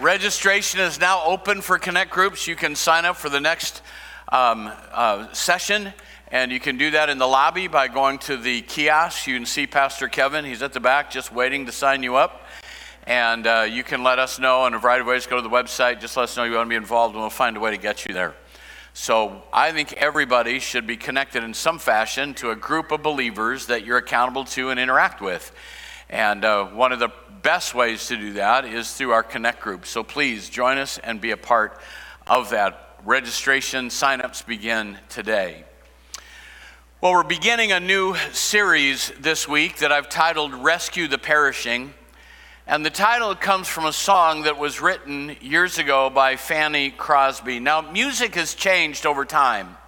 Registration is now open for Connect groups. You can sign up for the next um, uh, session, and you can do that in the lobby by going to the kiosk. You can see Pastor Kevin. He's at the back just waiting to sign you up. And uh, you can let us know in a variety of ways. Go to the website, just let us know you want to be involved, and we'll find a way to get you there. So I think everybody should be connected in some fashion to a group of believers that you're accountable to and interact with. And uh, one of the best ways to do that is through our Connect group. So please join us and be a part of that. Registration signups begin today. Well, we're beginning a new series this week that I've titled Rescue the Perishing. And the title comes from a song that was written years ago by Fanny Crosby. Now, music has changed over time.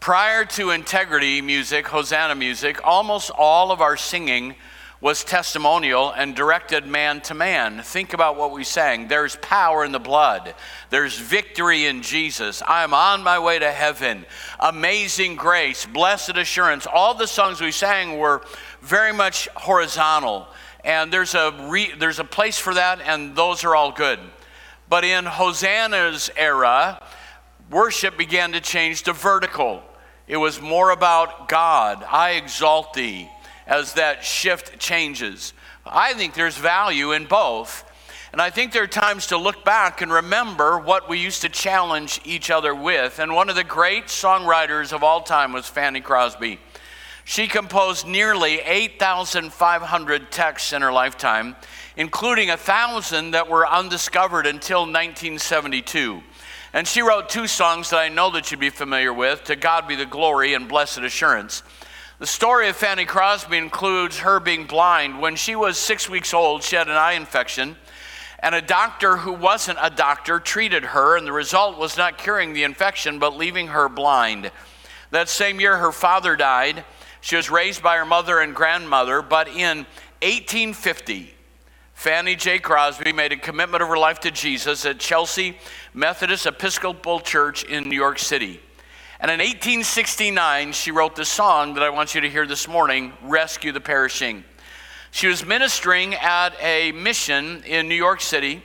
Prior to integrity music, Hosanna music, almost all of our singing was testimonial and directed man to man. Think about what we sang. There's power in the blood, there's victory in Jesus. I am on my way to heaven. Amazing grace, blessed assurance. All the songs we sang were very much horizontal. And there's a, re, there's a place for that, and those are all good. But in Hosanna's era, worship began to change to vertical. It was more about God. I exalt thee as that shift changes. I think there's value in both. And I think there are times to look back and remember what we used to challenge each other with. And one of the great songwriters of all time was Fanny Crosby. She composed nearly 8,500 texts in her lifetime, including a thousand that were undiscovered until 1972. And she wrote two songs that I know that you'd be familiar with To God Be the Glory and Blessed Assurance. The story of Fanny Crosby includes her being blind. When she was six weeks old, she had an eye infection, and a doctor who wasn't a doctor treated her, and the result was not curing the infection, but leaving her blind. That same year, her father died. She was raised by her mother and grandmother, but in 1850, Fanny J. Crosby made a commitment of her life to Jesus at Chelsea Methodist Episcopal Church in New York City. And in 1869, she wrote the song that I want you to hear this morning Rescue the Perishing. She was ministering at a mission in New York City.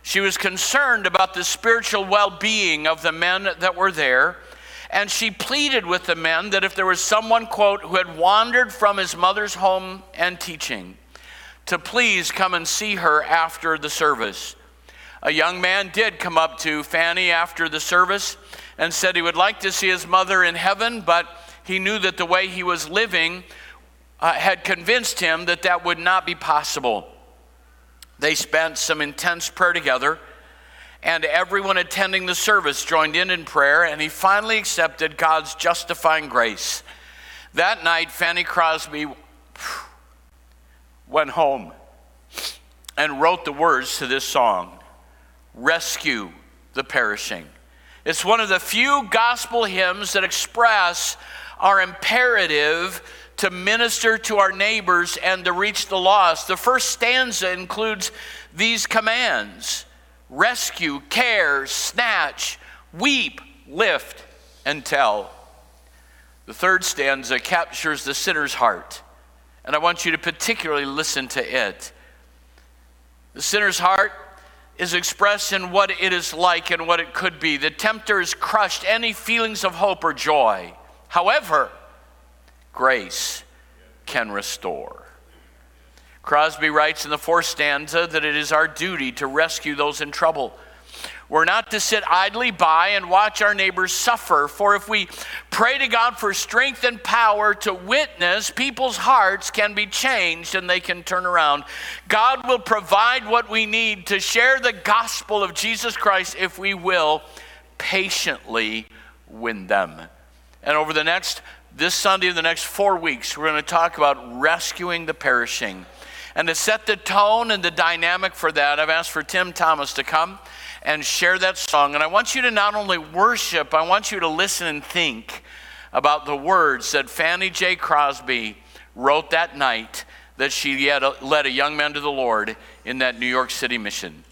She was concerned about the spiritual well being of the men that were there. And she pleaded with the men that if there was someone, quote, who had wandered from his mother's home and teaching, to please come and see her after the service. A young man did come up to Fanny after the service and said he would like to see his mother in heaven, but he knew that the way he was living uh, had convinced him that that would not be possible. They spent some intense prayer together, and everyone attending the service joined in in prayer, and he finally accepted God's justifying grace. That night, Fanny Crosby went home and wrote the words to this song Rescue the Perishing. It's one of the few gospel hymns that express our imperative to minister to our neighbors and to reach the lost. The first stanza includes these commands rescue, care, snatch, weep, lift, and tell. The third stanza captures the sinner's heart, and I want you to particularly listen to it. The sinner's heart is expressed in what it is like and what it could be. The tempter has crushed any feelings of hope or joy. However, grace can restore. Crosby writes in the fourth stanza that it is our duty to rescue those in trouble. We're not to sit idly by and watch our neighbors suffer, for if we pray to God for strength and power to witness, people's hearts can be changed and they can turn around. God will provide what we need to share the gospel of Jesus Christ if we will patiently win them. And over the next, this Sunday the next four weeks, we're going to talk about rescuing the perishing. And to set the tone and the dynamic for that, I've asked for Tim Thomas to come and share that song. And I want you to not only worship, I want you to listen and think about the words that Fanny J. Crosby wrote that night that she led a young man to the Lord in that New York City mission.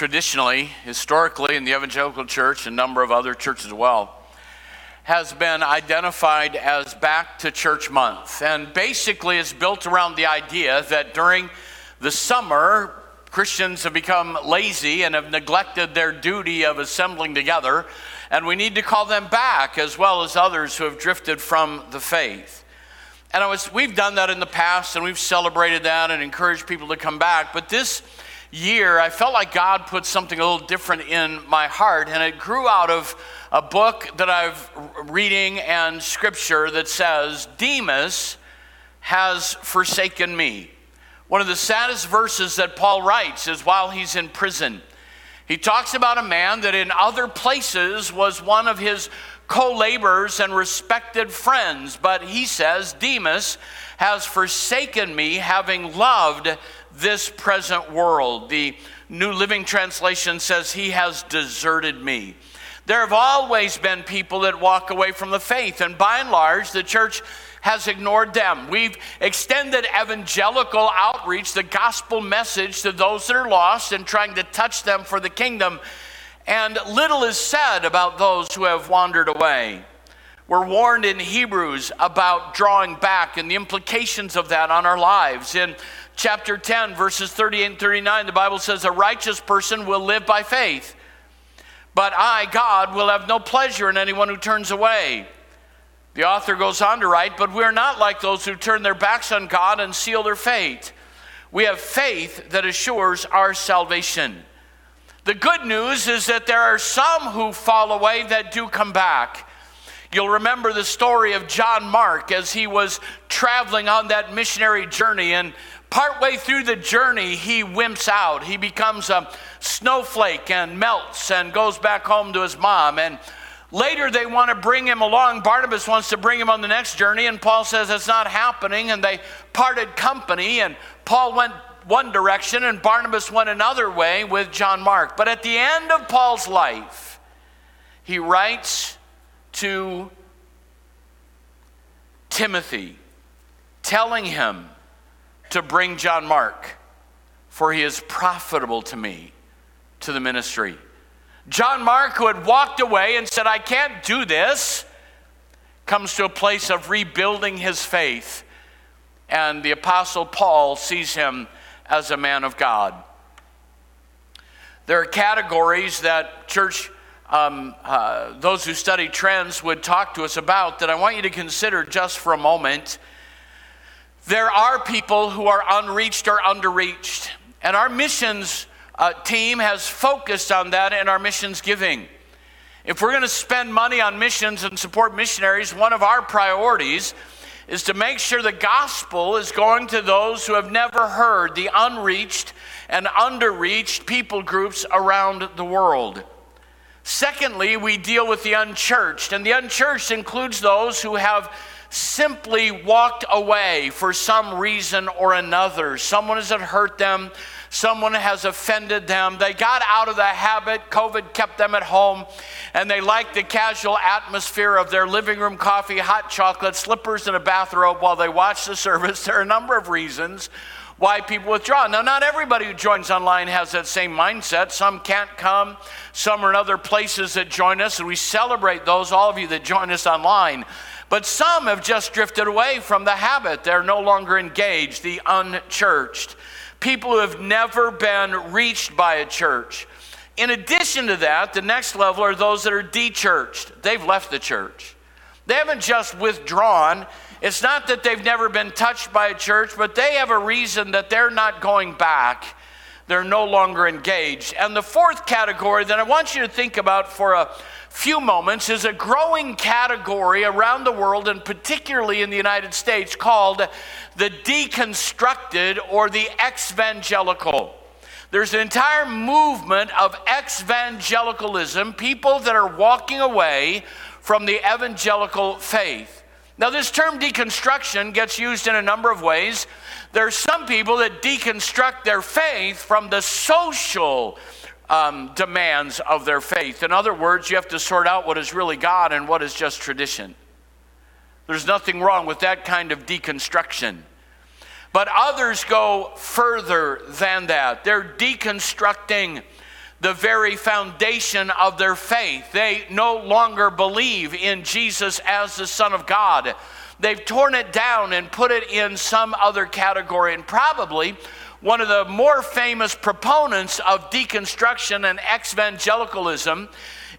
Traditionally, historically, in the evangelical church, and a number of other churches as well, has been identified as Back to Church Month. And basically, it's built around the idea that during the summer, Christians have become lazy and have neglected their duty of assembling together, and we need to call them back as well as others who have drifted from the faith. And I was, we've done that in the past and we've celebrated that and encouraged people to come back. But this year, I felt like God put something a little different in my heart, and it grew out of a book that I've reading and scripture that says, Demas has forsaken me. One of the saddest verses that Paul writes is while he's in prison. He talks about a man that in other places was one of his co laborers and respected friends, but he says, Demas has forsaken me, having loved this present world. The New Living Translation says, He has deserted me. There have always been people that walk away from the faith, and by and large, the church has ignored them. We've extended evangelical outreach, the gospel message to those that are lost and trying to touch them for the kingdom. And little is said about those who have wandered away. We're warned in Hebrews about drawing back and the implications of that on our lives. In chapter 10, verses 38 and 39, the Bible says, A righteous person will live by faith, but I, God, will have no pleasure in anyone who turns away. The author goes on to write, But we're not like those who turn their backs on God and seal their fate. We have faith that assures our salvation. The good news is that there are some who fall away that do come back. You'll remember the story of John Mark as he was traveling on that missionary journey, and partway through the journey, he wimps out. He becomes a snowflake and melts and goes back home to his mom. And later, they want to bring him along. Barnabas wants to bring him on the next journey, and Paul says it's not happening. And they parted company, and Paul went one direction, and Barnabas went another way with John Mark. But at the end of Paul's life, he writes to Timothy, telling him to bring John Mark, for he is profitable to me to the ministry. John Mark, who had walked away and said, I can't do this, comes to a place of rebuilding his faith. And the Apostle Paul sees him as a man of God. There are categories that church um, uh, those who study trends would talk to us about that I want you to consider just for a moment. There are people who are unreached or underreached, and our missions uh, team has focused on that in our missions giving. If we're going to spend money on missions and support missionaries, one of our priorities is to make sure the gospel is going to those who have never heard, the unreached and underreached people groups around the world. Secondly, we deal with the unchurched, and the unchurched includes those who have simply walked away for some reason or another. Someone has hurt them, someone has offended them. They got out of the habit, COVID kept them at home, and they like the casual atmosphere of their living room coffee, hot chocolate, slippers, and a bathrobe while they watch the service. There are a number of reasons why people withdraw. Now, not everybody who joins online has that same mindset. Some can't come, some are in other places that join us, and we celebrate those, all of you that join us online. But some have just drifted away from the habit. They're no longer engaged, the unchurched. People who have never been reached by a church. In addition to that, the next level are those that are dechurched. They've left the church. They haven't just withdrawn, it's not that they've never been touched by a church, but they have a reason that they're not going back. They're no longer engaged. And the fourth category that I want you to think about for a few moments is a growing category around the world, and particularly in the United States, called the deconstructed or the exvangelical. There's an entire movement of exvangelicalism, people that are walking away from the evangelical faith. Now, this term deconstruction gets used in a number of ways. There are some people that deconstruct their faith from the social um, demands of their faith. In other words, you have to sort out what is really God and what is just tradition. There's nothing wrong with that kind of deconstruction. But others go further than that. They're deconstructing the very foundation of their faith. They no longer believe in Jesus as the Son of God. They've torn it down and put it in some other category. And probably one of the more famous proponents of deconstruction and evangelicalism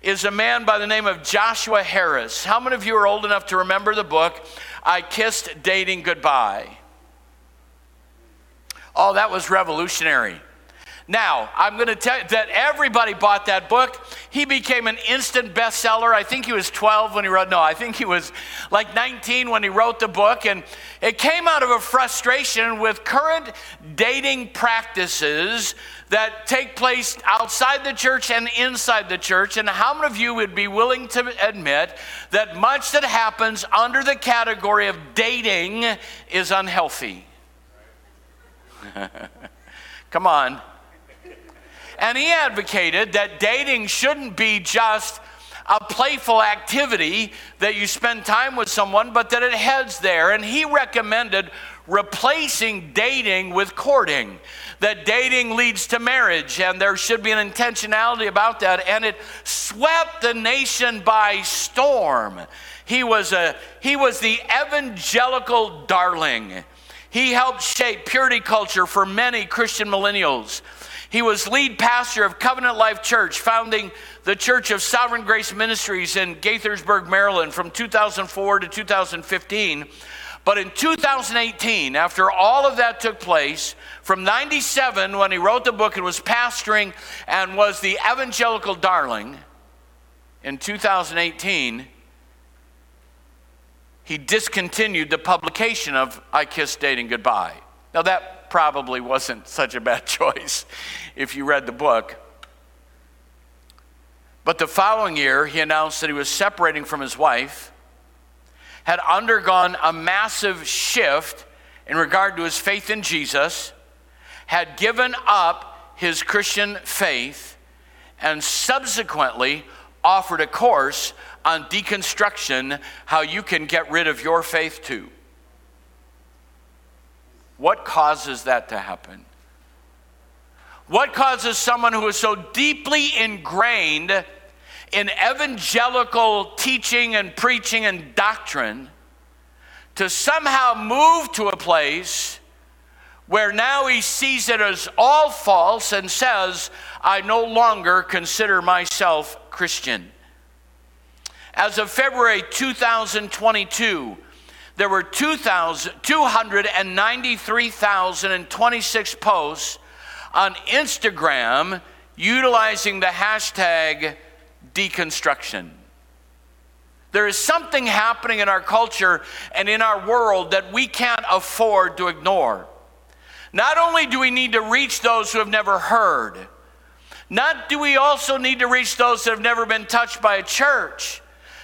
is a man by the name of Joshua Harris. How many of you are old enough to remember the book, I Kissed Dating Goodbye? Oh, that was revolutionary. Now, I'm going to tell you that everybody bought that book. He became an instant bestseller. I think he was 12 when he wrote, no, I think he was like 19 when he wrote the book. And it came out of a frustration with current dating practices that take place outside the church and inside the church. And how many of you would be willing to admit that much that happens under the category of dating is unhealthy? Come on. And he advocated that dating shouldn't be just a playful activity that you spend time with someone, but that it heads there. And he recommended replacing dating with courting, that dating leads to marriage, and there should be an intentionality about that. And it swept the nation by storm. He was, a, he was the evangelical darling. He helped shape purity culture for many Christian millennials. He was lead pastor of Covenant Life Church, founding the Church of Sovereign Grace Ministries in Gaithersburg, Maryland from 2004 to 2015. But in 2018, after all of that took place, from 97, when he wrote the book and was pastoring and was the evangelical darling, in 2018, he discontinued the publication of I Kissed Dating Goodbye. Now, that probably wasn't such a bad choice if you read the book. But the following year, he announced that he was separating from his wife, had undergone a massive shift in regard to his faith in Jesus, had given up his Christian faith, and subsequently offered a course on deconstruction how you can get rid of your faith too. What causes that to happen? What causes someone who is so deeply ingrained in evangelical teaching and preaching and doctrine to somehow move to a place where now he sees it as all false and says, I no longer consider myself Christian? As of February 2022, there were 293,026 posts on Instagram utilizing the hashtag deconstruction. There is something happening in our culture and in our world that we can't afford to ignore. Not only do we need to reach those who have never heard, not do we also need to reach those that have never been touched by a church,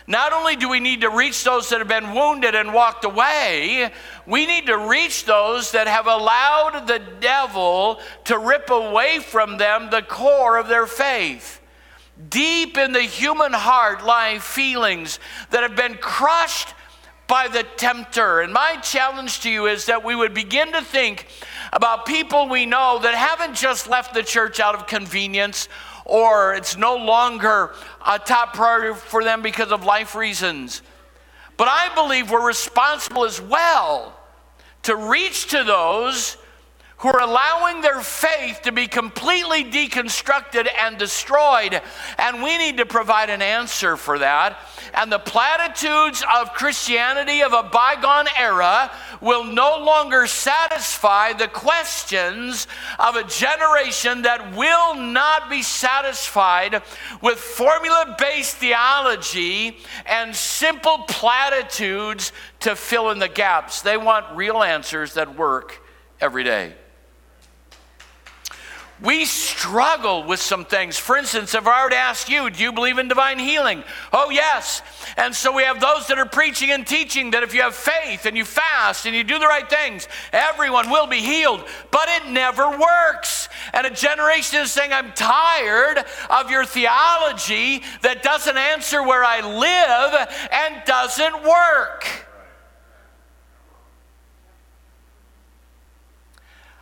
not only do we need to reach those that have been wounded and walked away, we need to reach those that have allowed the devil to rip away from them the core of their faith. Deep in the human heart lie feelings that have been crushed by the tempter. And my challenge to you is that we would begin to think about people we know that haven't just left the church out of convenience or it's no longer a top priority for them because of life reasons. But I believe we're responsible as well to reach to those who are allowing their faith to be completely deconstructed and destroyed. And we need to provide an answer for that. And the platitudes of Christianity of a bygone era will no longer satisfy the questions of a generation that will not be satisfied with formula based theology and simple platitudes to fill in the gaps. They want real answers that work every day we struggle with some things. For instance, if I were to ask you, do you believe in divine healing? Oh, yes. And so we have those that are preaching and teaching that if you have faith and you fast and you do the right things, everyone will be healed. But it never works. And a generation is saying, I'm tired of your theology that doesn't answer where I live and doesn't work.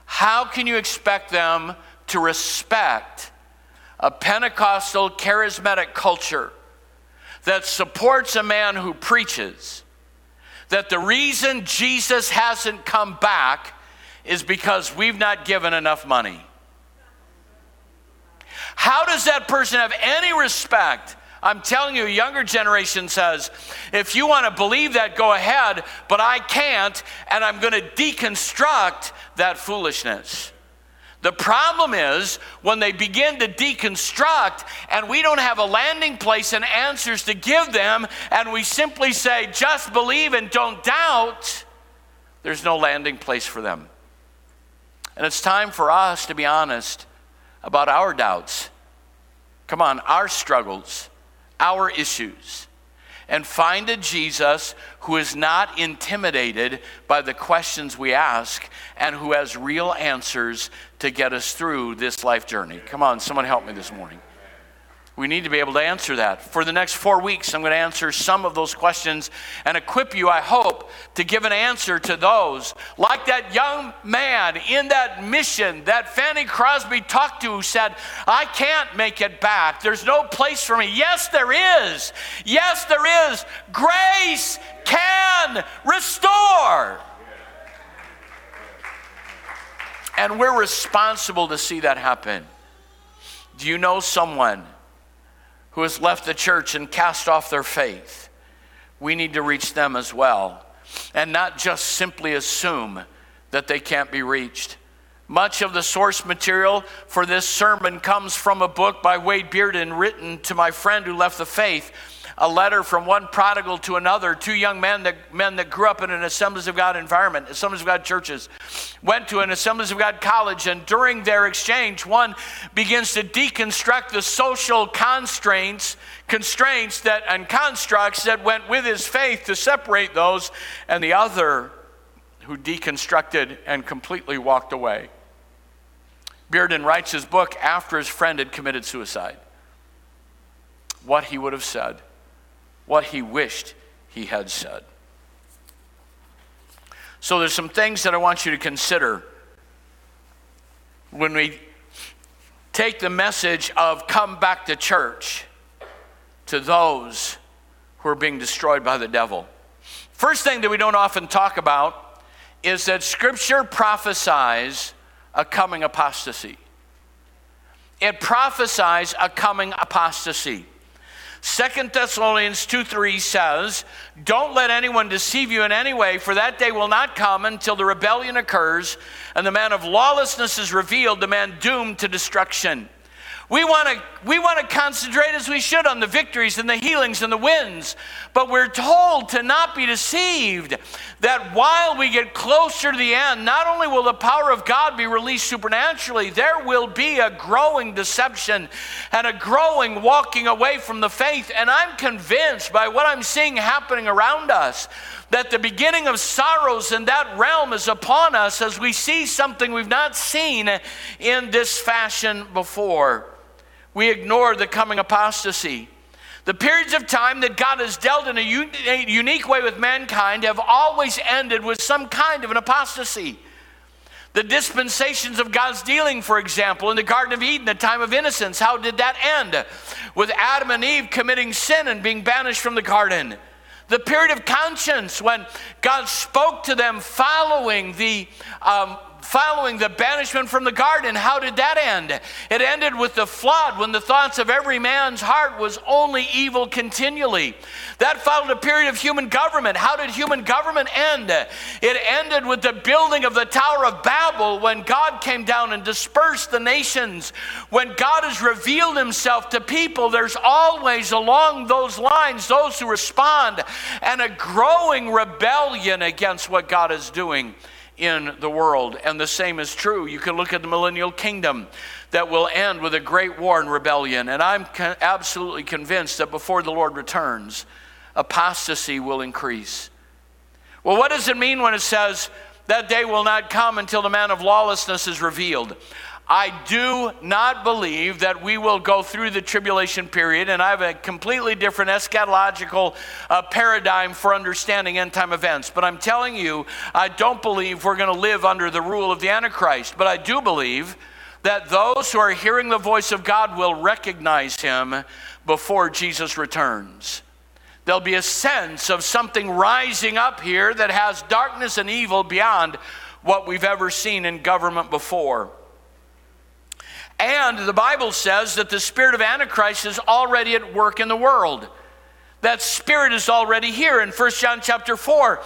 How can you expect them to respect a Pentecostal charismatic culture that supports a man who preaches that the reason Jesus hasn't come back is because we've not given enough money. How does that person have any respect? I'm telling you, a younger generation says, if you want to believe that, go ahead, but I can't, and I'm going to deconstruct that foolishness. The problem is when they begin to deconstruct and we don't have a landing place and answers to give them, and we simply say, just believe and don't doubt, there's no landing place for them. And it's time for us to be honest about our doubts. Come on, our struggles, our issues and find a Jesus who is not intimidated by the questions we ask and who has real answers to get us through this life journey. Come on, someone help me this morning. We need to be able to answer that. For the next four weeks, I'm going to answer some of those questions and equip you, I hope, to give an answer to those. Like that young man in that mission that Fanny Crosby talked to who said, I can't make it back. There's no place for me. Yes, there is. Yes, there is. Grace can restore. And we're responsible to see that happen. Do you know someone? Who has left the church and cast off their faith. We need to reach them as well and not just simply assume that they can't be reached. Much of the source material for this sermon comes from a book by Wade Bearden written to my friend who left the faith a letter from one prodigal to another. Two young men that, men that grew up in an Assemblies of God environment, Assemblies of God churches, went to an Assemblies of God college, and during their exchange, one begins to deconstruct the social constraints, constraints that and constructs that went with his faith to separate those, and the other who deconstructed and completely walked away. Bearden writes his book after his friend had committed suicide. What he would have said what he wished he had said. So there's some things that I want you to consider when we take the message of come back to church to those who are being destroyed by the devil. First thing that we don't often talk about is that scripture prophesies a coming apostasy. It prophesies a coming apostasy. Second Thessalonians 2 3 says, Don't let anyone deceive you in any way, for that day will not come until the rebellion occurs and the man of lawlessness is revealed, the man doomed to destruction. We want to we want to concentrate as we should on the victories and the healings and the wins, but we're told to not be deceived that while we get closer to the end, not only will the power of God be released supernaturally, there will be a growing deception and a growing walking away from the faith. And I'm convinced by what I'm seeing happening around us that the beginning of sorrows in that realm is upon us as we see something we've not seen in this fashion before we ignore the coming apostasy. The periods of time that God has dealt in a, unique way with mankind have always ended with some kind of an apostasy. The dispensations of God's dealing, for example, in the Garden of Eden, the time of innocence, how did that end? With Adam and Eve committing sin and being banished from the garden. The period of conscience, when God spoke to them following the um, following the banishment from the garden, how did that end? It ended with the flood when the thoughts of every man's heart was only evil continually. That followed a period of human government. How did human government end? It ended with the building of the Tower of Babel when God came down and dispersed the nations. When God has revealed himself to people, there's always along those lines those who respond and a growing rebellion against what God is doing in the world. And the same is true. You can look at the millennial kingdom that will end with a great war and rebellion. And I'm absolutely convinced that before the Lord returns, apostasy will increase. Well, what does it mean when it says that day will not come until the man of lawlessness is revealed? I do not believe that we will go through the tribulation period, and I have a completely different eschatological uh, paradigm for understanding end time events. But I'm telling you, I don't believe we're going to live under the rule of the Antichrist. But I do believe that those who are hearing the voice of God will recognize him before Jesus returns. There'll be a sense of something rising up here that has darkness and evil beyond what we've ever seen in government before. And the Bible says that the spirit of Antichrist is already at work in the world. That spirit is already here in 1 John chapter 4.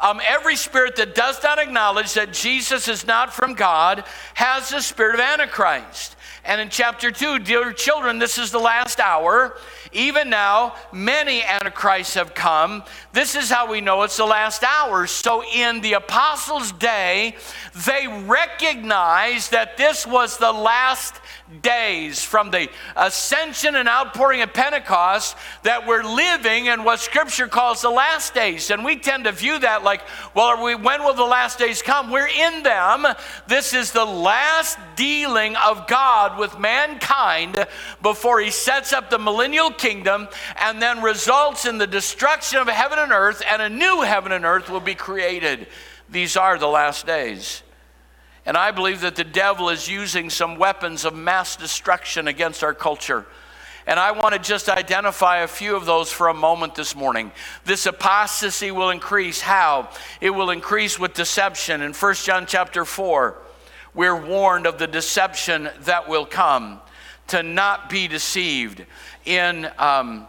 Um, every spirit that does not acknowledge that Jesus is not from God has the spirit of Antichrist. And in chapter 2, dear children, this is the last hour. Even now, many antichrists have come. This is how we know it's the last hour. So, in the apostles' day, they recognized that this was the last days from the ascension and outpouring of Pentecost that we're living in what Scripture calls the last days. And we tend to view that like, well, we, when will the last days come? We're in them. This is the last dealing of God God with mankind before he sets up the millennial kingdom and then results in the destruction of heaven and earth, and a new heaven and earth will be created. These are the last days. And I believe that the devil is using some weapons of mass destruction against our culture. And I want to just identify a few of those for a moment this morning. This apostasy will increase. How? It will increase with deception. In 1 John chapter 4, we're warned of the deception that will come, to not be deceived. In um,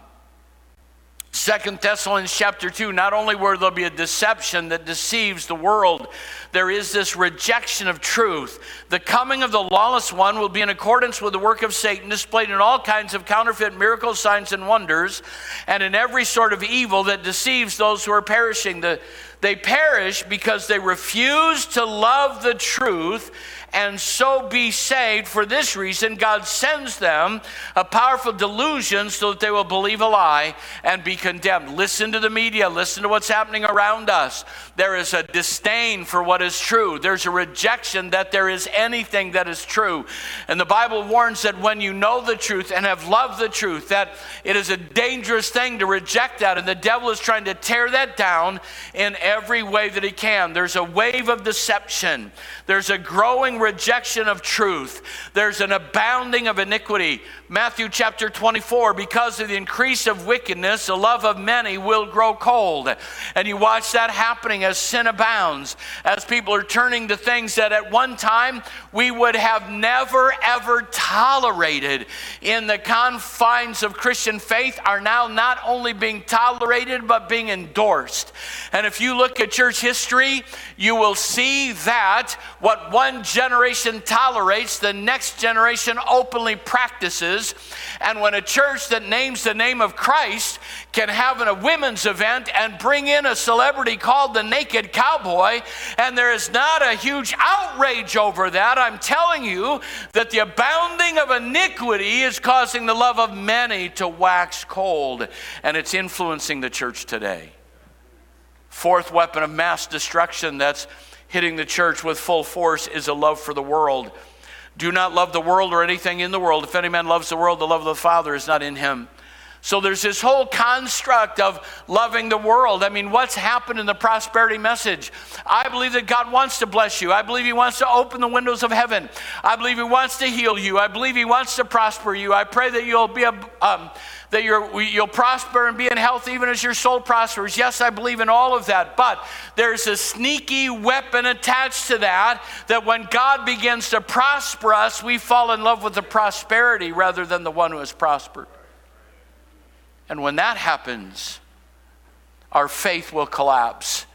Second Thessalonians chapter 2, not only will there be a deception that deceives the world, there is this rejection of truth. The coming of the lawless one will be in accordance with the work of Satan, displayed in all kinds of counterfeit miracles, signs, and wonders, and in every sort of evil that deceives those who are perishing. The, they perish because they refuse to love the truth and so be saved. For this reason, God sends them a powerful delusion so that they will believe a lie and be condemned. Listen to the media, listen to what's happening around us. There is a disdain for what is true, there's a rejection that there is anything that is true. And the Bible warns that when you know the truth and have loved the truth, that it is a dangerous thing to reject that. And the devil is trying to tear that down in every way that he can. There's a wave of deception, there's a growing rejection of truth. There's an abounding of iniquity. Matthew chapter 24, because of the increase of wickedness, the love of many will grow cold. And you watch that happening as sin abounds, as people are turning to things that at one time we would have never ever tolerated in the confines of Christian faith are now not only being tolerated but being endorsed. And if you look at church history, you will see that what one generation tolerates, the next generation openly practices. And when a church that names the name of Christ can have a women's event and bring in a celebrity called the Naked Cowboy, and there is not a huge outrage over that, I'm telling you that the abounding of iniquity is causing the love of many to wax cold, and it's influencing the church today. Fourth weapon of mass destruction that's hitting the church with full force is a love for the world. Do not love the world or anything in the world. If any man loves the world, the love of the Father is not in him. So there's this whole construct of loving the world. I mean, what's happened in the prosperity message? I believe that God wants to bless you. I believe He wants to open the windows of heaven. I believe He wants to heal you. I believe He wants to prosper you. I pray that you'll be a. Um, that you're, you'll prosper and be in health even as your soul prospers. Yes, I believe in all of that. But there's a sneaky weapon attached to that, that when God begins to prosper us, we fall in love with the prosperity rather than the one who has prospered. And when that happens, our faith will collapse.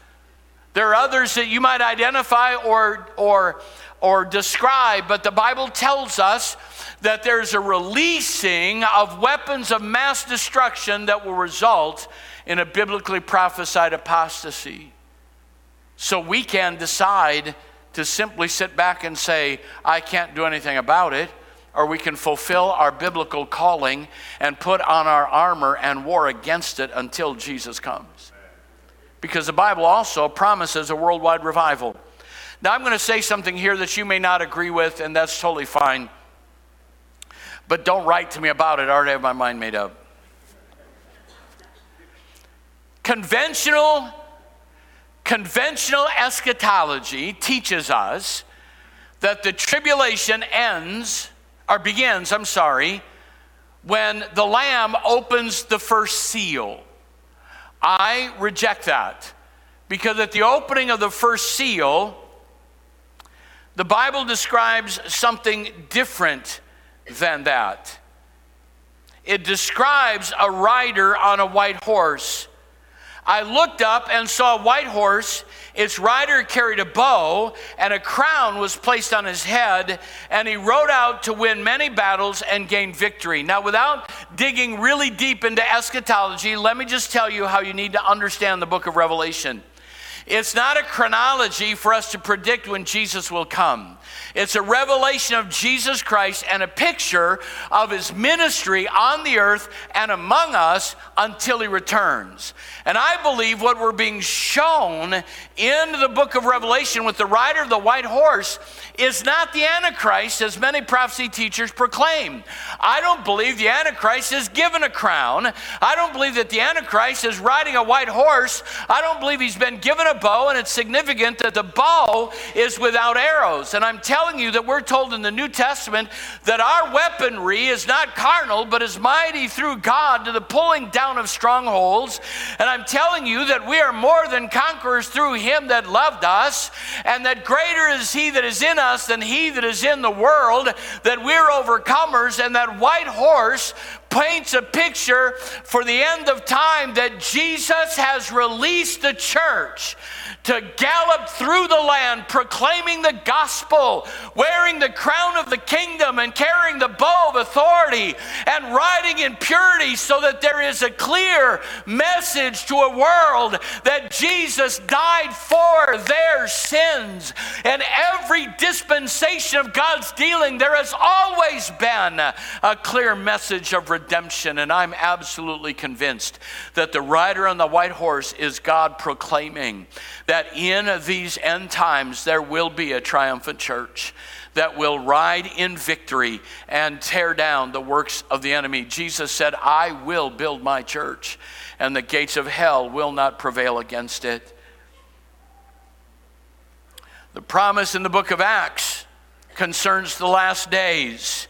There are others that you might identify or, or, or describe, but the Bible tells us that there's a releasing of weapons of mass destruction that will result in a biblically prophesied apostasy. So we can decide to simply sit back and say, I can't do anything about it or we can fulfill our biblical calling and put on our armor and war against it until Jesus comes. Because the Bible also promises a worldwide revival. Now, I'm going to say something here that you may not agree with, and that's totally fine. But don't write to me about it. I already have my mind made up. Conventional, conventional eschatology teaches us that the tribulation ends or begins, I'm sorry, when the Lamb opens the first seal. I reject that because at the opening of the first seal, the Bible describes something different than that. It describes a rider on a white horse. I looked up and saw a white horse its rider carried a bow, and a crown was placed on his head, and he rode out to win many battles and gain victory. Now, without digging really deep into eschatology, let me just tell you how you need to understand the book of Revelation. It's not a chronology for us to predict when Jesus will come. It's a revelation of Jesus Christ and a picture of his ministry on the earth and among us until he returns. And I believe what we're being shown in the book of Revelation with the rider of the white horse is not the Antichrist, as many prophecy teachers proclaim. I don't believe the Antichrist is given a crown. I don't believe that the Antichrist is riding a white horse. I don't believe he's been given a bow, and it's significant that the bow is without arrows. And I'm telling you that we're told in the New Testament that our weaponry is not carnal, but is mighty through God to the pulling down of strongholds. And I'm telling you that we are more than conquerors through him that loved us, and that greater is he that is in us than he that is in the world, that we're overcomers, and that white horse paints a picture for the end of time that Jesus has released the church to gallop through the land proclaiming the gospel, wearing the crown of the kingdom and carrying the bow of authority and riding in purity so that there is a clear message to a world that Jesus died for their sins. And every dispensation of God's dealing, there has always been a clear message of redemption. And I'm absolutely convinced that the rider on the white horse is God proclaiming that in these end times there will be a triumphant church that will ride in victory and tear down the works of the enemy. Jesus said, I will build my church, and the gates of hell will not prevail against it. The promise in the book of Acts concerns the last days.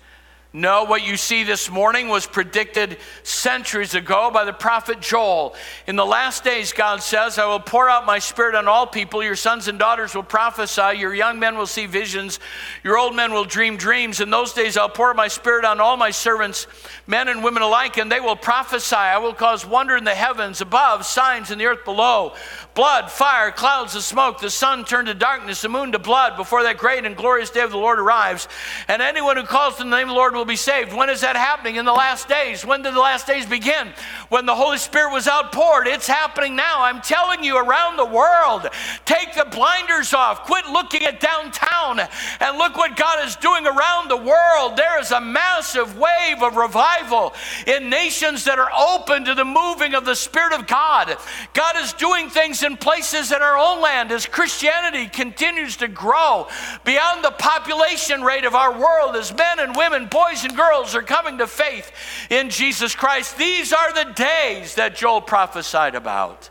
No, what you see this morning was predicted centuries ago by the prophet Joel. In the last days, God says, I will pour out my spirit on all people. Your sons and daughters will prophesy. Your young men will see visions. Your old men will dream dreams. In those days, I'll pour my spirit on all my servants, men and women alike, and they will prophesy. I will cause wonder in the heavens above, signs in the earth below blood, fire, clouds of smoke, the sun turned to darkness, the moon to blood before that great and glorious day of the Lord arrives. And anyone who calls on the name of the Lord will be saved. When is that happening? In the last days. When did the last days begin? When the Holy Spirit was outpoured. It's happening now. I'm telling you, around the world, take the blinders off. Quit looking at downtown and look what God is doing around the world. There is a massive wave of revival in nations that are open to the moving of the Spirit of God. God is doing things in places in our own land as Christianity continues to grow beyond the population rate of our world as men and women, boys and girls are coming to faith in Jesus Christ. These are the days that Joel prophesied about.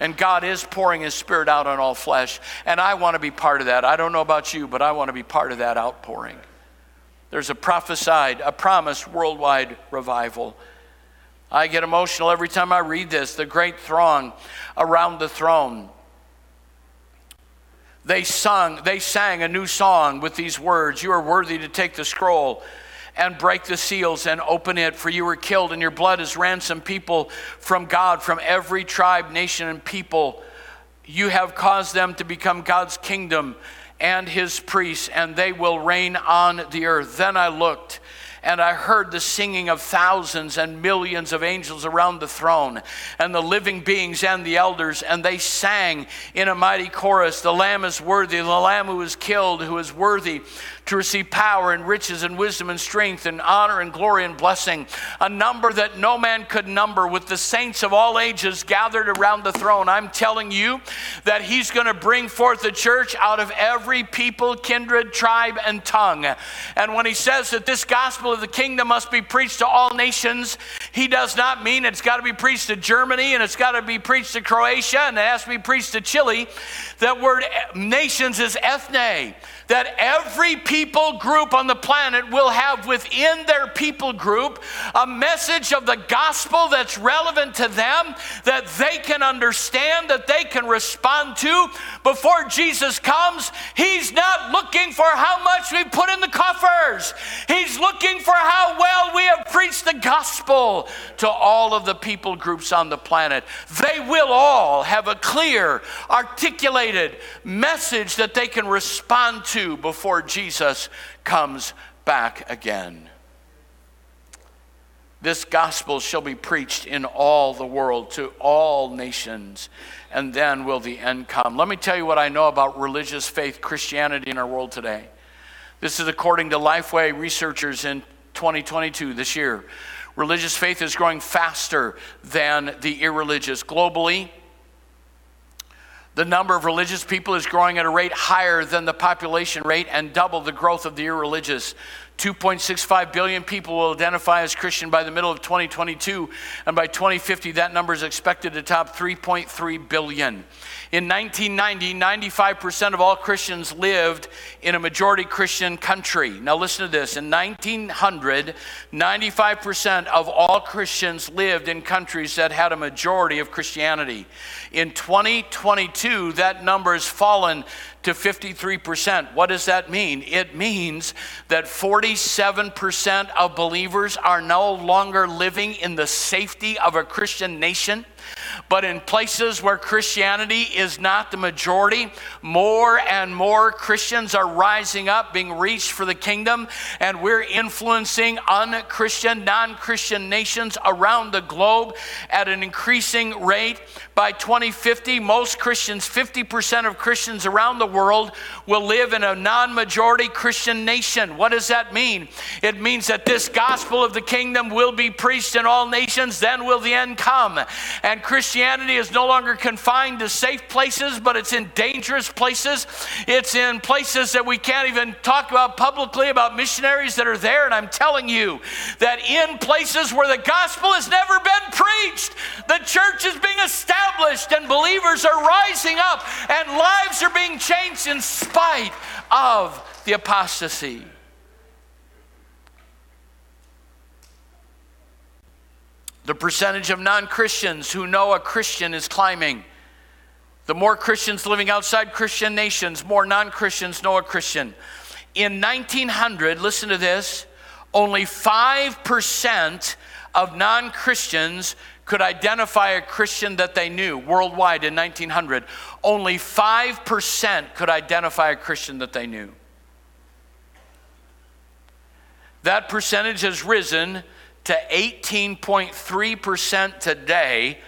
And God is pouring His Spirit out on all flesh. And I want to be part of that. I don't know about you, but I want to be part of that outpouring. There's a prophesied, a promised worldwide revival. I get emotional every time I read this. The great throng around the throne. They sung, they sang a new song with these words You are worthy to take the scroll and break the seals and open it, for you were killed, and your blood has ransomed people from God, from every tribe, nation, and people. You have caused them to become God's kingdom and his priests, and they will reign on the earth. Then I looked and I heard the singing of thousands and millions of angels around the throne, and the living beings and the elders, and they sang in a mighty chorus The Lamb is worthy, the Lamb who was killed, who is worthy to receive power and riches and wisdom and strength and honor and glory and blessing, a number that no man could number, with the saints of all ages gathered around the throne. I'm telling you that He's going to bring forth a church out of every people, kindred, tribe, and tongue. And when He says that this gospel of the kingdom must be preached to all nations, He does not mean it's got to be preached to Germany and it's got to be preached to Croatia and it has to be preached to Chile. That word eh, nations is ethne that every people group on the planet will have within their people group a message of the gospel that's relevant to them, that they can understand, that they can respond to before Jesus comes. He's not looking for how much we put in the coffers, He's looking for how well we have preached the gospel to all of the people groups on the planet. They will all have a clear, articulated message that they can respond to before Jesus comes back again. this gospel shall be preached in all the world to all nations, and then will the end come. Let me tell you what I know about religious faith, Christianity in our world today. This is according to Lifeway researchers in 2022, this year. Religious faith is growing faster than the irreligious. Globally, the number of religious people is growing at a rate higher than the population rate and double the growth of the irreligious. 2.65 billion people will identify as Christian by the middle of 2022, and by 2050, that number is expected to top 3.3 billion. In 1990, 95% of all Christians lived in a majority Christian country. Now, listen to this. In 1900, 95% of all Christians lived in countries that had a majority of Christianity. In 2022, that number has fallen to 53%. What does that mean? It means that 47% of believers are no longer living in the safety of a Christian nation. But in places where Christianity is not the majority, more and more Christians are rising up, being reached for the kingdom, and we're influencing unchristian, non Christian nations around the globe at an increasing rate. By 2050, most Christians, 50% of Christians around the world, will live in a non majority Christian nation. What does that mean? It means that this gospel of the kingdom will be preached in all nations, then will the end come. And Christianity is no longer confined to safe places, but it's in dangerous places. It's in places that we can't even talk about publicly about missionaries that are there. And I'm telling you that in places where the gospel has never been preached, the church is being established and believers are rising up and lives are being changed in spite of the apostasy. The percentage of non Christians who know a Christian is climbing. The more Christians living outside Christian nations, more non Christians know a Christian. In 1900, listen to this, only 5% of non Christians could identify a Christian that they knew worldwide in 1900. Only 5% could identify a Christian that they knew. That percentage has risen to 18.3% today.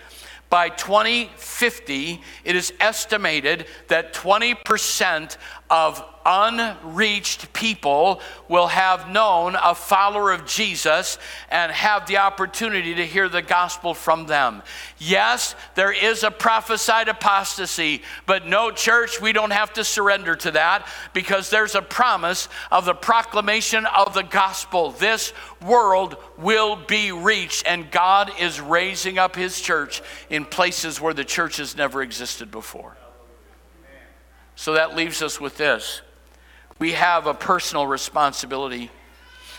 By 2050, it is estimated that 20% of unreached people will have known a follower of Jesus and have the opportunity to hear the gospel from them. Yes, there is a prophesied apostasy, but no, church, we don't have to surrender to that because there's a promise of the proclamation of the gospel. This world will be reached, and God is raising up his church in places where the church has never existed before. So that leaves us with this we have a personal responsibility.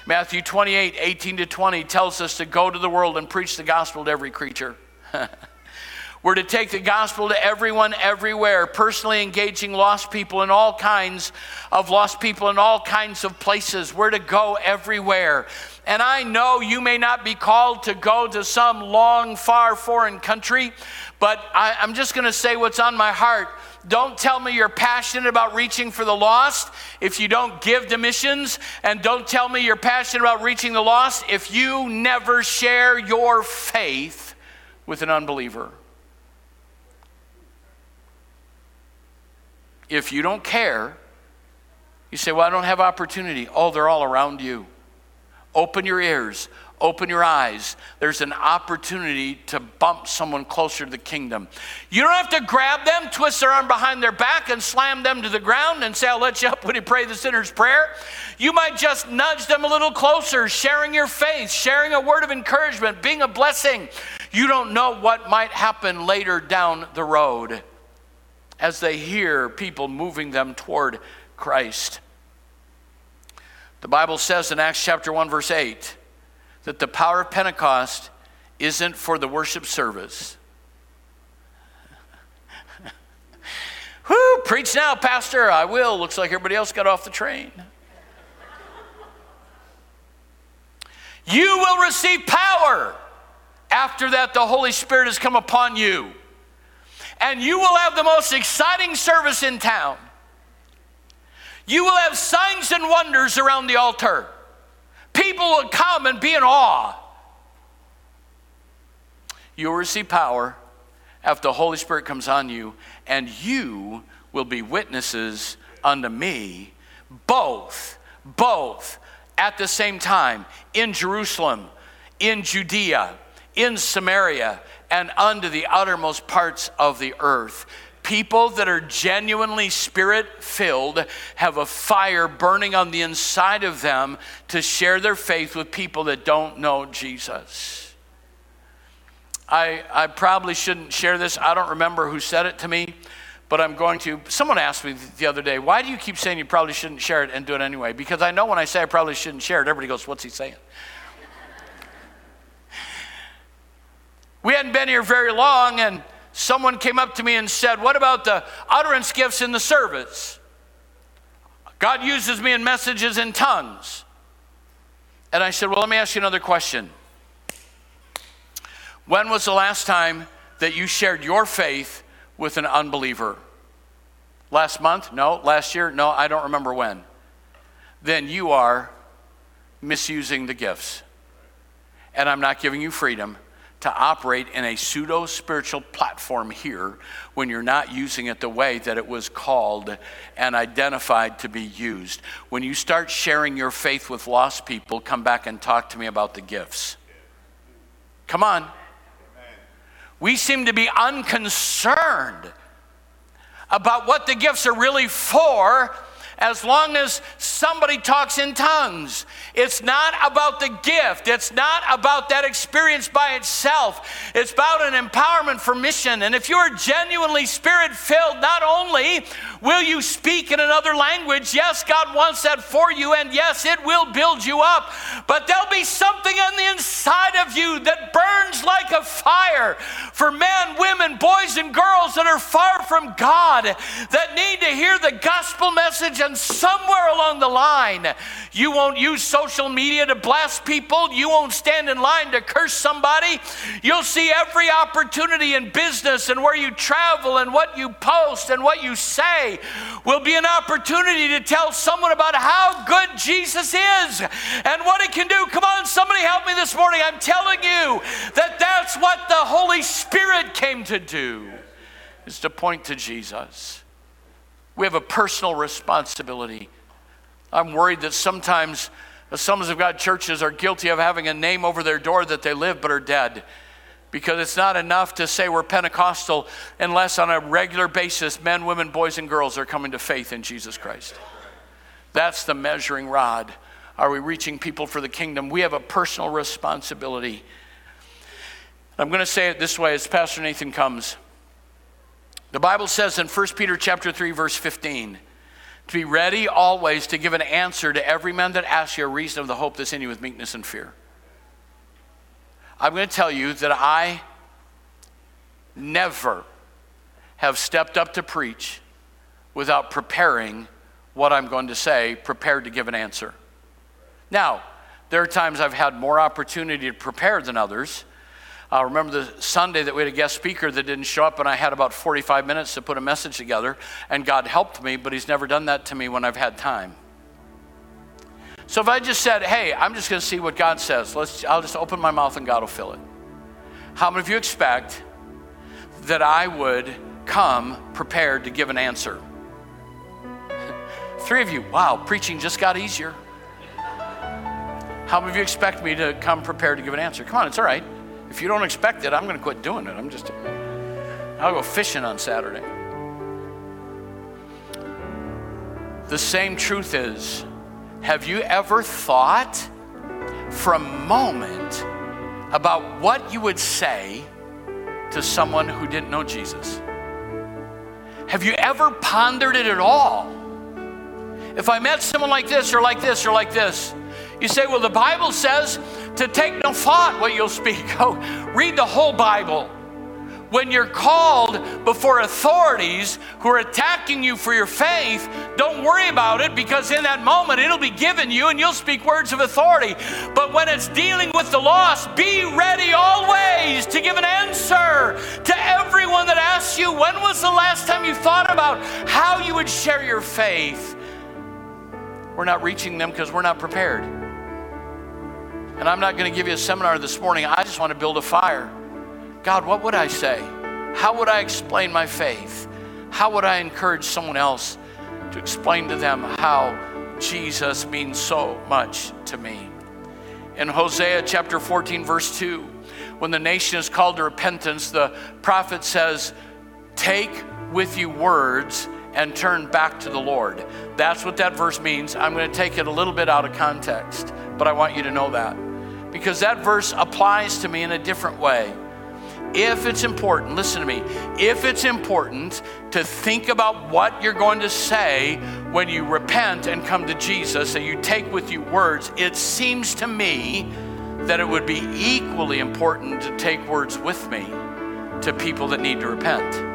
Matthew 28 18 to 20 tells us to go to the world and preach the gospel to every creature. We're to take the gospel to everyone, everywhere, personally engaging lost people in all kinds of lost people in all kinds of places. We're to go everywhere. And I know you may not be called to go to some long, far foreign country, but I, am just going to say what's on my heart. Don't tell me you're passionate about reaching for the lost if you don't give to missions. And don't tell me you're passionate about reaching the lost if you never share your faith with an unbeliever. If you don't care, you say, Well, I don't have opportunity. Oh, they're all around you. Open your ears, open your eyes. There's an opportunity to bump someone closer to the kingdom. You don't have to grab them, twist their arm behind their back, and slam them to the ground and say, I'll let you up when you pray the sinner's prayer. You might just nudge them a little closer, sharing your faith, sharing a word of encouragement, being a blessing. You don't know what might happen later down the road as they hear people moving them toward Christ. The Bible says in Acts chapter 1, verse 8, that the power of Pentecost isn't for the worship service. Whoo, preach now, Pastor. I will. Looks like everybody else got off the train. you will receive power. After that, the Holy Spirit has come upon you. And you will have the most exciting service in town. You will have signs and wonders around the altar. People will come and be in awe. you will receive power after the Holy Spirit comes on you, and you will be witnesses unto me, both, both at the same time in Jerusalem, in Judea, in Samaria, and unto the uttermost parts of the earth. People that are genuinely spirit filled have a fire burning on the inside of them to share their faith with people that don't know Jesus. I, I probably shouldn't share this. I don't remember who said it to me, but I'm going to. Someone asked me the other day, why do you keep saying you probably shouldn't share it and do it anyway? Because I know when I say I probably shouldn't share it, everybody goes, What's he saying? we hadn't been here very long, and someone came up to me and said, What about the utterance gifts in the service? God uses me in messages in tongues. And I said, Well, let me ask you another question. When was the last time that you shared your faith with an unbeliever? Last month? No. Last year? No. I don't remember when. Then you are misusing the gifts. And I'm not giving you freedom to operate in a pseudo spiritual platform here when you're not using it the way that it was called and identified to be used. When you start sharing your faith with lost people, come back and talk to me about the gifts. Come on. We seem to be unconcerned about what the gifts are really for as long as somebody talks in tongues. It's not about the gift, it's not about that experience by itself. It's about an empowerment for mission. And if you are genuinely spirit filled, not only will you speak in another language, yes, God wants that for you, and yes, it will build you up, but there'll be something on the inside of you that burns like a fire for men, women, boys, and girls that are far from God that need to hear the gospel message and somewhere along the line, you won't use social media to blast people. You won't stand in line to curse somebody. You'll see every opportunity in business and where you travel and what you post and what you say will be an opportunity to tell someone about how good Jesus is and what he can do. Come on, somebody help me this morning. I'm telling you that that's what the Holy Spirit came to do, is to point to Jesus. We have a personal responsibility. I'm worried that sometimes uh, Assemblies of God churches are guilty of having a name over their door that they live but are dead. Because it's not enough to say we're Pentecostal unless on a regular basis men, women, boys, and girls are coming to faith in Jesus Christ. That's the measuring rod. Are we reaching people for the kingdom? We have a personal responsibility. I'm going to say it this way as Pastor Nathan comes. The Bible says in 1 Peter chapter 3 verse 15, to be ready always to give an answer to every man that asks you a reason of the hope that's in you with meekness and fear. I'm going to tell you that I never have stepped up to preach without preparing what I'm going to say, prepared to give an answer. Now, there are times I've had more opportunity to prepare than others. I remember the Sunday that we had a guest speaker that didn't show up, and I had about 45 minutes to put a message together, and God helped me, but He's never done that to me when I've had time. So if I just said, hey, I'm just going to see what God says, Let's, I'll just open my mouth and God will fill it. How many of you expect that I would come prepared to give an answer? Three of you, wow, preaching just got easier. How many of you expect me to come prepared to give an answer? Come on, it's all right. If you don't expect it, I'm going to quit doing it. I'm just, I'll go fishing on Saturday. The same truth is have you ever thought for a moment about what you would say to someone who didn't know Jesus? Have you ever pondered it at all? If I met someone like this or like this or like this, you say, well, the Bible says to take no thought what you'll speak. Oh, read the whole Bible. When you're called before authorities who are attacking you for your faith, don't worry about it because in that moment it'll be given you and you'll speak words of authority. But when it's dealing with the lost, be ready always to give an answer to everyone that asks you, when was the last time you thought about how you would share your faith? We're not reaching them because we're not prepared. And I'm not going to give you a seminar this morning. I just want to build a fire. God, what would I say? How would I explain my faith? How would I encourage someone else to explain to them how Jesus means so much to me? In Hosea chapter 14, verse 2, when the nation is called to repentance, the prophet says, Take with you words and turn back to the Lord. That's what that verse means. I'm going to take it a little bit out of context, but I want you to know that because that verse applies to me in a different way. If it's important, listen to me, if it's important to think about what you're going to say when you repent and come to Jesus, that you take with you words, it seems to me that it would be equally important to take words with me to people that need to repent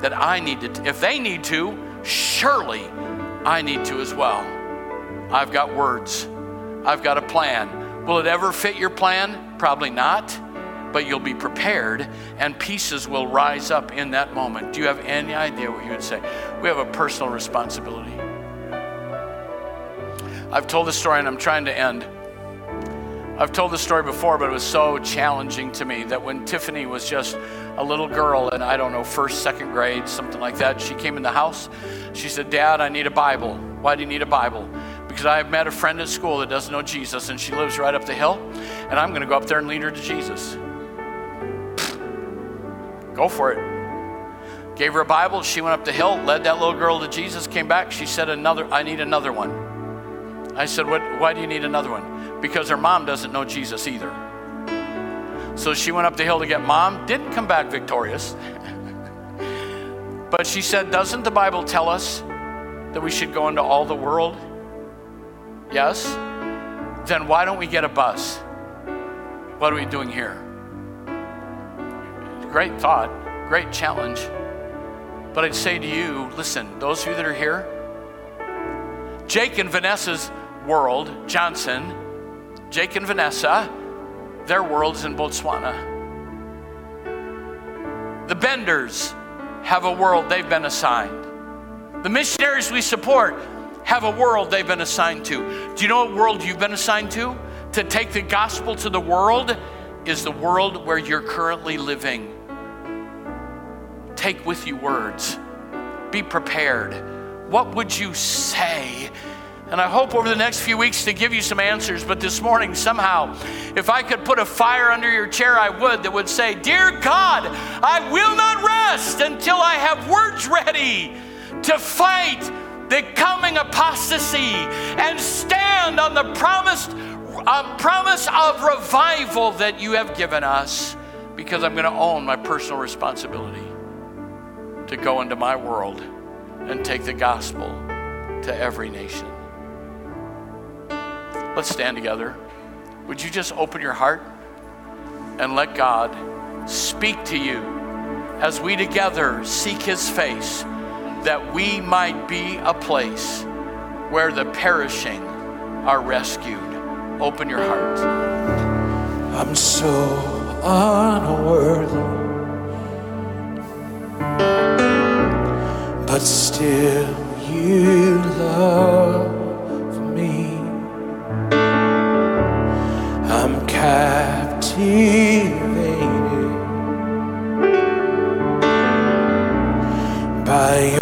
that I need to, if they need to, surely I need to as well. I've got words, I've got a plan. Will it ever fit your plan? Probably not, but you'll be prepared and pieces will rise up in that moment. Do you have any idea what you would say? We have a personal responsibility. I've told the story and I'm trying to end. I've told this story before, but it was so challenging to me that when Tiffany was just a little girl in, I don't know, first, second grade, something like that, she came in the house. She said, Dad, I need a Bible. Why do you need a Bible? Because I have met a friend at school that doesn't know Jesus, and she lives right up the hill, and I'm going to go up there and lead her to Jesus. Go for it. Gave her a Bible. She went up the hill, led that little girl to Jesus, came back. She said, Another, I need another one. I said, what, Why do you need another one? because her mom doesn't know Jesus either. So she went up the hill to get mom, didn't come back victorious. but she said, Doesn't the Bible tell us that we should go into all the world? Yes? Then why don't we get a bus? What are we doing here? Great thought, great challenge. But I'd say to you, listen, those of you that are here, Jake and Vanessa's world, Johnson, Jake and Vanessa, their world's in Botswana. The Benders have a world they've been assigned. The missionaries we support have a world they've been assigned to. Do you know what world you've been assigned to? To take the gospel to the world is the world where you're currently living. Take with you words. Be prepared. What would you say and I hope over the next few weeks to give you some answers. But this morning, somehow, if I could put a fire under your chair, I would that would say, Dear God, I will not rest until I have words ready to fight the coming apostasy and stand on the promised promise of revival that you have given us because I'm going to own my personal responsibility to go into my world and take the gospel to every nation. Let's stand together. Would you just open your heart and let God speak to you as we together seek His face, that we might be a place where the perishing are rescued? Open your heart. I'm so unworthy, but still you love me. I'm captivated by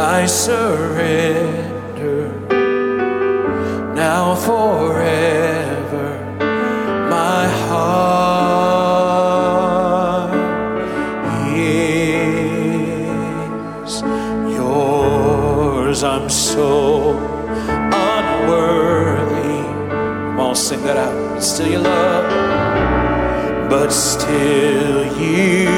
I surrender now forever. My heart is yours. I'm so unworthy. Come on, sing that out. Still, you love, but still, you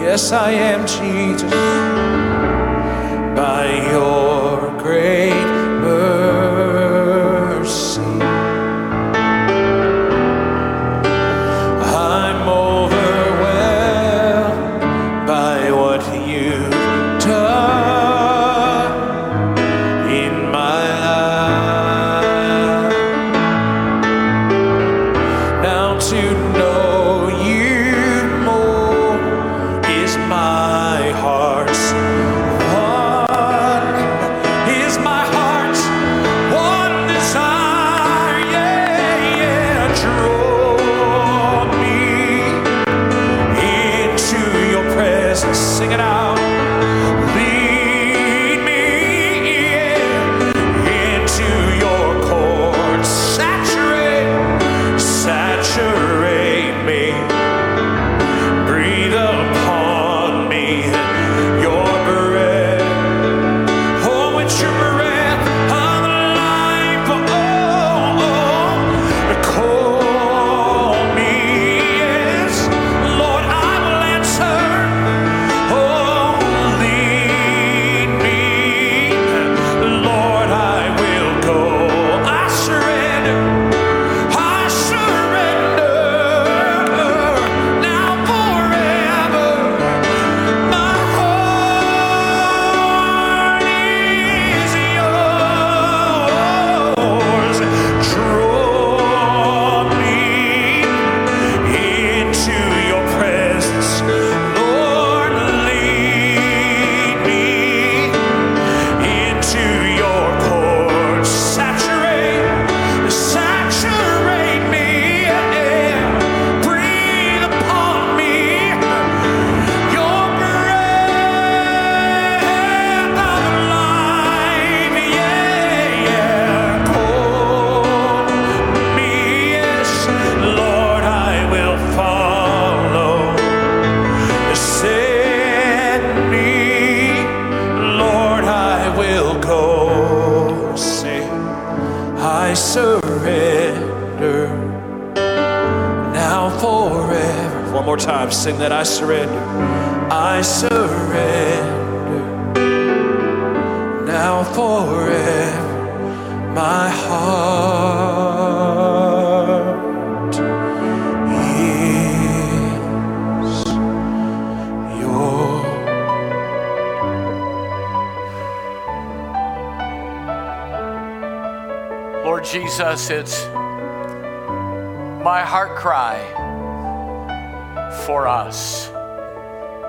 Yes, I am, Jesus,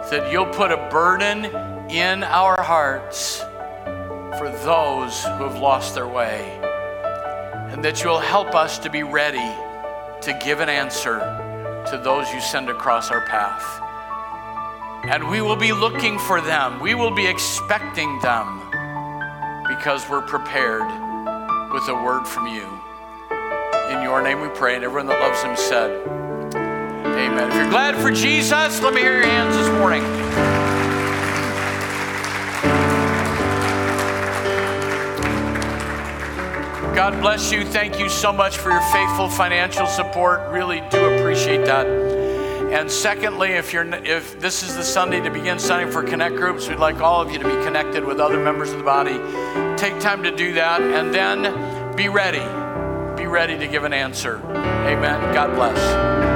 that you'll put a burden in our hearts for those who have lost their way, and that you'll help us to be ready to give an answer to those you send across our path. And we will be looking for them, we will be expecting them because we're prepared with a word from you. In your name we pray, and everyone that loves him said, Amen. If you're glad for Jesus, let me hear your hands this morning. God bless you. Thank you so much for your faithful financial support. Really do appreciate that. And secondly, if you're if this is the Sunday to begin signing for connect groups, we'd like all of you to be connected with other members of the body. Take time to do that and then be ready. Be ready to give an answer. Amen. God bless.